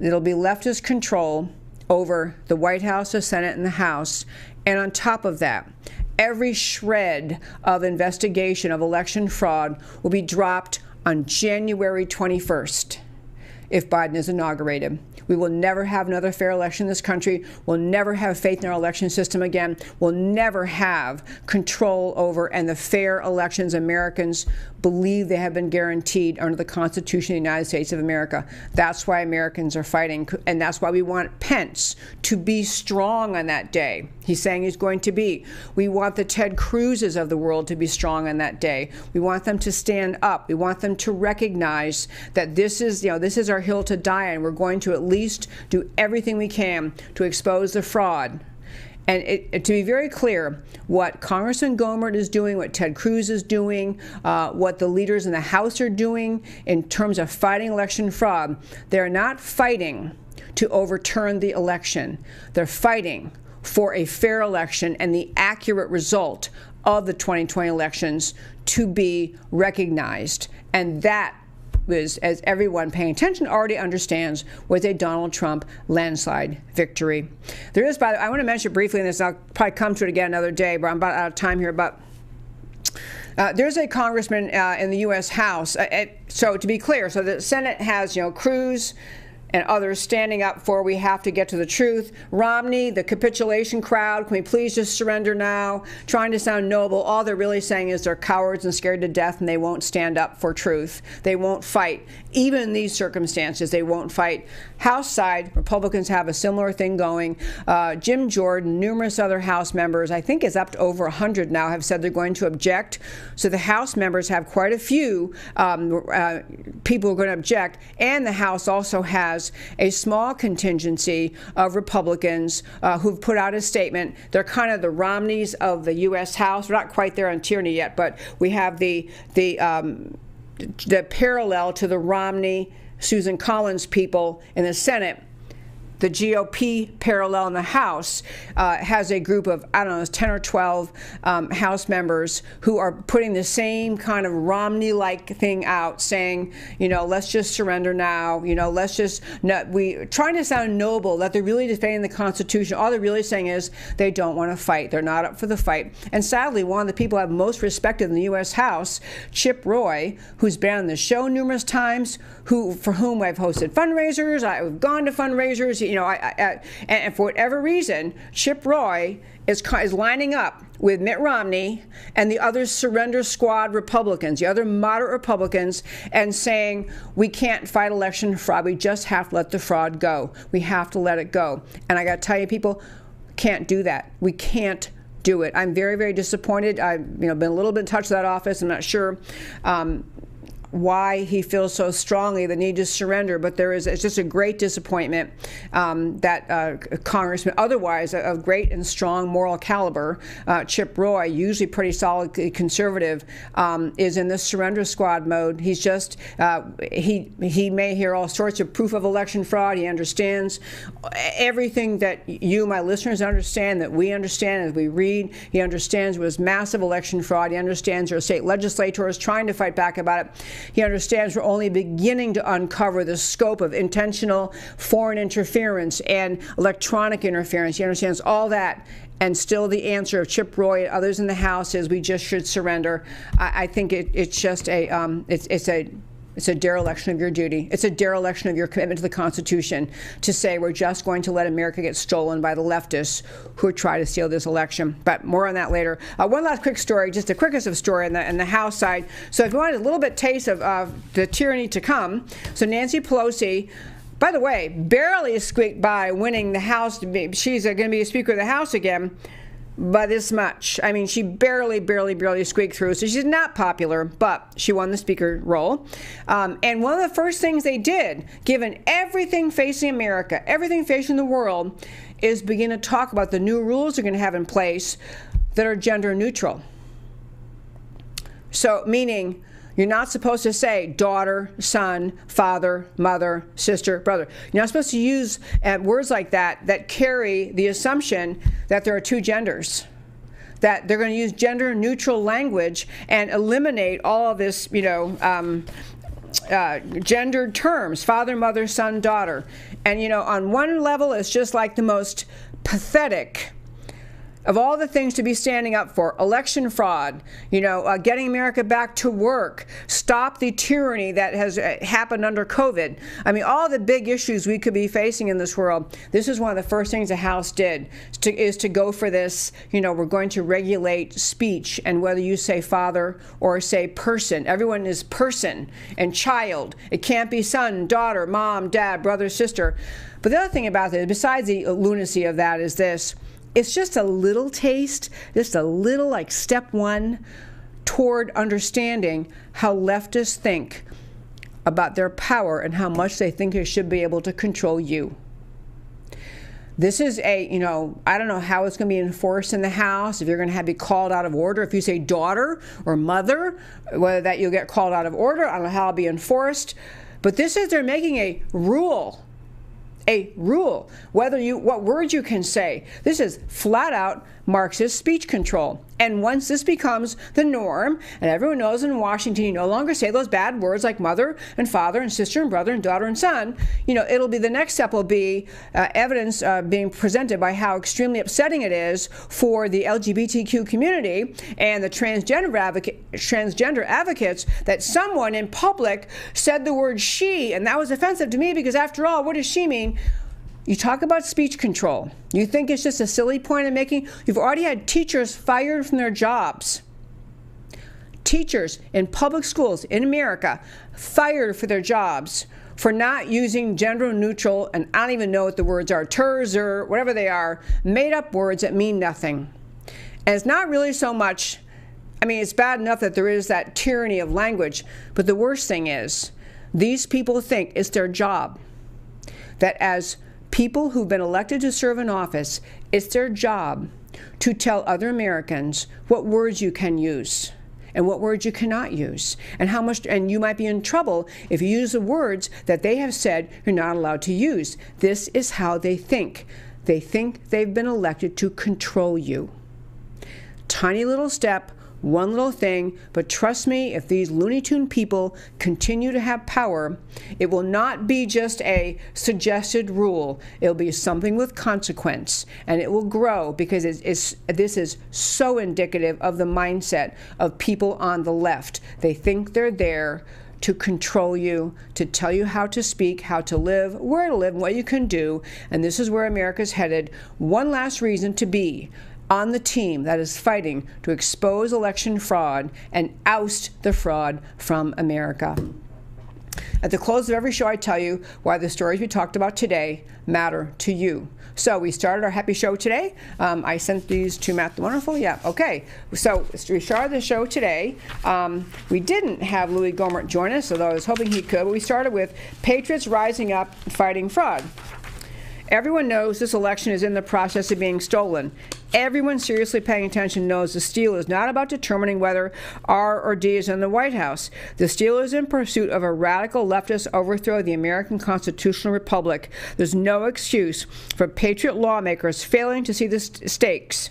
it'll be leftist control over the White House, the Senate, and the House. And on top of that, every shred of investigation of election fraud will be dropped on January 21st if Biden is inaugurated. We will never have another fair election in this country. We'll never have faith in our election system again. We'll never have control over and the fair elections Americans believe they have been guaranteed under the Constitution of the United States of America. That's why Americans are fighting, and that's why we want Pence to be strong on that day. He's saying he's going to be. We want the Ted Cruzes of the world to be strong on that day. We want them to stand up. We want them to recognize that this is, you know, this is our hill to die on. We're going to at least do everything we can to expose the fraud and it, to be very clear, what Congressman Gohmert is doing, what Ted Cruz is doing, uh, what the leaders in the House are doing in terms of fighting election fraud, they're not fighting to overturn the election. They're fighting for a fair election and the accurate result of the 2020 elections to be recognized. And that was, as everyone paying attention already understands, was a Donald Trump landslide victory. There is, by the way, I want to mention briefly, and this I'll probably come to it again another day, but I'm about out of time here. But uh, there's a congressman uh, in the U.S. House. Uh, so to be clear, so the Senate has, you know, Cruz, and others standing up for we have to get to the truth. Romney, the capitulation crowd, can we please just surrender now? Trying to sound noble. All they're really saying is they're cowards and scared to death and they won't stand up for truth. They won't fight. Even in these circumstances, they won't fight. House side, Republicans have a similar thing going. Uh, Jim Jordan, numerous other House members, I think is up to over 100 now, have said they're going to object. So the House members have quite a few um, uh, people who are going to object. And the House also has a small contingency of Republicans uh, who've put out a statement. They're kind of the Romneys of the U.S. House. We're not quite there on tyranny yet, but we have the, the, um, the parallel to the Romney Susan Collins people in the Senate the GOP parallel in the House uh, has a group of, I don't know, 10 or 12 um, House members who are putting the same kind of Romney like thing out, saying, you know, let's just surrender now, you know, let's just, no, we, trying to sound noble, that they're really defending the Constitution. All they're really saying is they don't want to fight. They're not up for the fight. And sadly, one of the people I've most respected in the U.S. House, Chip Roy, who's been on the show numerous times, who for whom I've hosted fundraisers, I've gone to fundraisers, you know, I, I, and for whatever reason, Chip Roy is, is lining up with Mitt Romney and the other surrender squad Republicans, the other moderate Republicans, and saying, we can't fight election fraud. We just have to let the fraud go. We have to let it go. And I got to tell you, people, can't do that. We can't do it. I'm very, very disappointed. I've you know been a little bit in touch with that office. I'm not sure. Um, why he feels so strongly the need to surrender, but there is it's just a great disappointment um, that uh, Congressman, otherwise of great and strong moral caliber, uh, Chip Roy, usually pretty solid conservative, um, is in the surrender squad mode. He's just uh, he he may hear all sorts of proof of election fraud. He understands everything that you, my listeners, understand that we understand as we read. He understands was massive election fraud. He understands our state legislators trying to fight back about it. He understands we're only beginning to uncover the scope of intentional foreign interference and electronic interference. He understands all that. And still, the answer of Chip Roy and others in the House is we just should surrender. I, I think it, it's just a um, it's, it's a it's a dereliction of your duty. It's a dereliction of your commitment to the Constitution to say we're just going to let America get stolen by the leftists who try to steal this election. But more on that later. Uh, one last quick story, just the quickest of story in the, the House side. So if you wanted a little bit taste of uh, the tyranny to come, so Nancy Pelosi by the way, barely squeaked by winning the House. She's going to be a Speaker of the House again by this much. I mean, she barely, barely, barely squeaked through. So she's not popular, but she won the speaker role. Um, and one of the first things they did, given everything facing America, everything facing the world, is begin to talk about the new rules they're going to have in place that are gender neutral. So, meaning, you're not supposed to say daughter, son, father, mother, sister, brother. You're not supposed to use uh, words like that that carry the assumption that there are two genders that they're going to use gender neutral language and eliminate all of this, you know, um, uh, gendered terms father, mother, son, daughter. And, you know, on one level, it's just like the most pathetic of all the things to be standing up for election fraud, you know, uh, getting America back to work, stop the tyranny that has uh, happened under COVID. I mean, all the big issues we could be facing in this world. This is one of the first things the House did to, is to go for this. You know, we're going to regulate speech and whether you say father or say person. Everyone is person and child. It can't be son, daughter, mom, dad, brother, sister. But the other thing about this, besides the lunacy of that, is this it's just a little taste, just a little like step one toward understanding how leftists think about their power and how much they think they should be able to control you. This is a, you know, I don't know how it's going to be enforced in the House, if you're going to have be called out of order. If you say daughter or mother, whether that you'll get called out of order, I don't know how it'll be enforced. But this is, they're making a rule a rule whether you what words you can say. This is flat out Marxist speech control. And once this becomes the norm, and everyone knows in Washington you no longer say those bad words like mother and father and sister and brother and daughter and son, you know, it'll be the next step will be uh, evidence uh, being presented by how extremely upsetting it is for the LGBTQ community and the transgender, advocate, transgender advocates that someone in public said the word she, and that was offensive to me because after all, what does she mean? You talk about speech control. You think it's just a silly point I'm making? You've already had teachers fired from their jobs. Teachers in public schools in America fired for their jobs for not using gender neutral, and I don't even know what the words are, TERS or whatever they are, made up words that mean nothing. And it's not really so much, I mean, it's bad enough that there is that tyranny of language, but the worst thing is these people think it's their job that as people who've been elected to serve in office, it's their job to tell other Americans what words you can use and what words you cannot use, and how much, and you might be in trouble if you use the words that they have said you're not allowed to use. This is how they think. They think they've been elected to control you. Tiny little step, one little thing, but trust me, if these Looney Tune people continue to have power, it will not be just a suggested rule. It'll be something with consequence, and it will grow because it's, it's, this is so indicative of the mindset of people on the left. They think they're there to control you, to tell you how to speak, how to live, where to live, what you can do. And this is where America's headed. One last reason to be on the team that is fighting to expose election fraud and oust the fraud from America. At the close of every show, I tell you why the stories we talked about today matter to you. So we started our happy show today. Um, I sent these to Matt the Wonderful. Yeah, okay. So we started the show today. Um, we didn't have Louie Gohmert join us, although I was hoping he could. But we started with Patriots Rising Up Fighting Fraud. Everyone knows this election is in the process of being stolen. Everyone seriously paying attention knows the steal is not about determining whether R or D is in the White House. The steal is in pursuit of a radical leftist overthrow of the American constitutional republic. There's no excuse for patriot lawmakers failing to see the st- stakes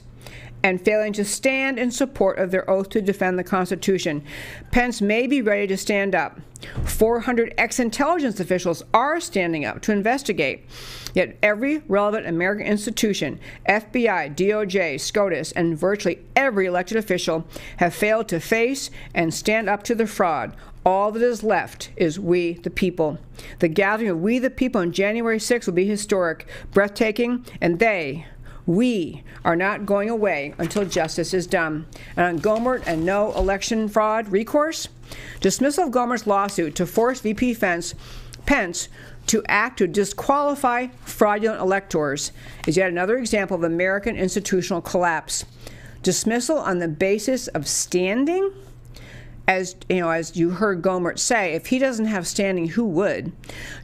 and failing to stand in support of their oath to defend the Constitution. Pence may be ready to stand up. 400 ex intelligence officials are standing up to investigate. Yet every relevant American institution, FBI, DOJ, SCOTUS, and virtually every elected official have failed to face and stand up to the fraud. All that is left is we, the people. The gathering of we, the people, on January 6 will be historic, breathtaking, and they, we are not going away until justice is done. And on Gohmert and no election fraud recourse, dismissal of Gohmert's lawsuit to force VP Pence, Pence to act to disqualify fraudulent electors is yet another example of American institutional collapse. Dismissal on the basis of standing? As you know, as you heard Gohmert say, if he doesn't have standing, who would?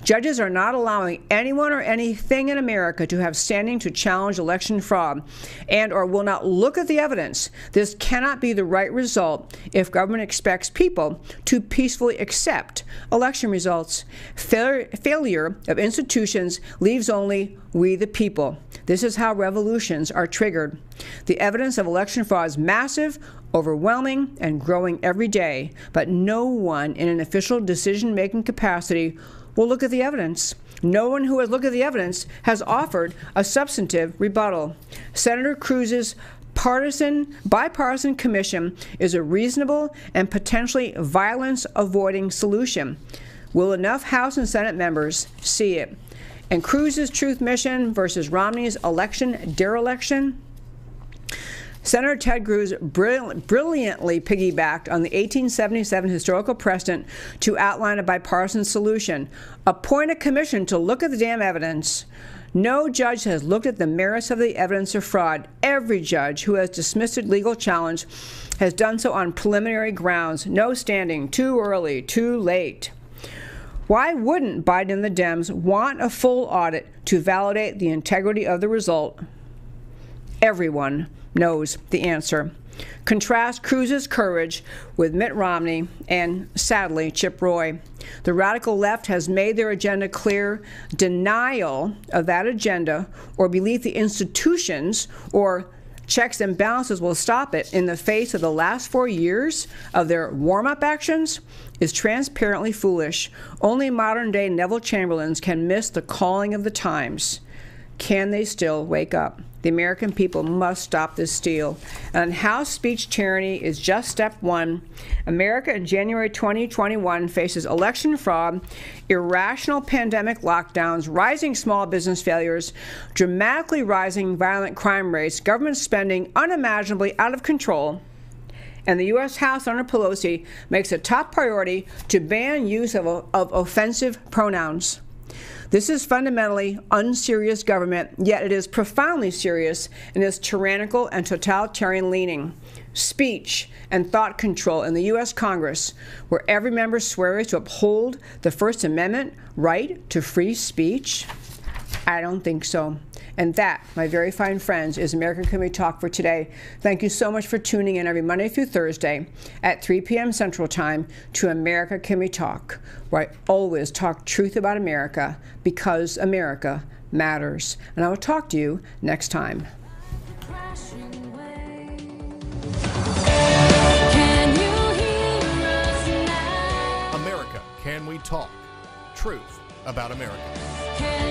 Judges are not allowing anyone or anything in America to have standing to challenge election fraud, and or will not look at the evidence. This cannot be the right result if government expects people to peacefully accept election results. Failure, failure of institutions leaves only we the people. This is how revolutions are triggered. The evidence of election fraud is massive, overwhelming, and growing every day, but no one in an official decision making capacity will look at the evidence. No one who has looked at the evidence has offered a substantive rebuttal. Senator Cruz's partisan bipartisan commission is a reasonable and potentially violence avoiding solution. Will enough House and Senate members see it? And Cruz's truth mission versus Romney's election dereliction? Senator Ted Cruz brilliantly piggybacked on the 1877 historical precedent to outline a bipartisan solution. Appoint a commission to look at the damn evidence. No judge has looked at the merits of the evidence of fraud. Every judge who has dismissed a legal challenge has done so on preliminary grounds. No standing, too early, too late. Why wouldn't Biden and the Dems want a full audit to validate the integrity of the result? Everyone knows the answer. Contrast Cruz's courage with Mitt Romney and, sadly, Chip Roy. The radical left has made their agenda clear. Denial of that agenda or belief the institutions or checks and balances will stop it in the face of the last four years of their warm up actions is transparently foolish. Only modern day Neville Chamberlains can miss the calling of the times. Can they still wake up? The American people must stop this steal. And House speech tyranny is just step one. America in January 2021 faces election fraud, irrational pandemic lockdowns, rising small business failures, dramatically rising violent crime rates, government spending unimaginably out of control and the U.S. House under Pelosi makes a top priority to ban use of, of offensive pronouns. This is fundamentally unserious government, yet it is profoundly serious in its tyrannical and totalitarian leaning. Speech and thought control in the U.S. Congress, where every member swears to uphold the First Amendment right to free speech. I don't think so. And that, my very fine friends, is American Can We Talk for today. Thank you so much for tuning in every Monday through Thursday at 3 p.m. Central Time to America Can We Talk, where I always talk truth about America because America matters. And I will talk to you next time. America, can we talk? Truth about America.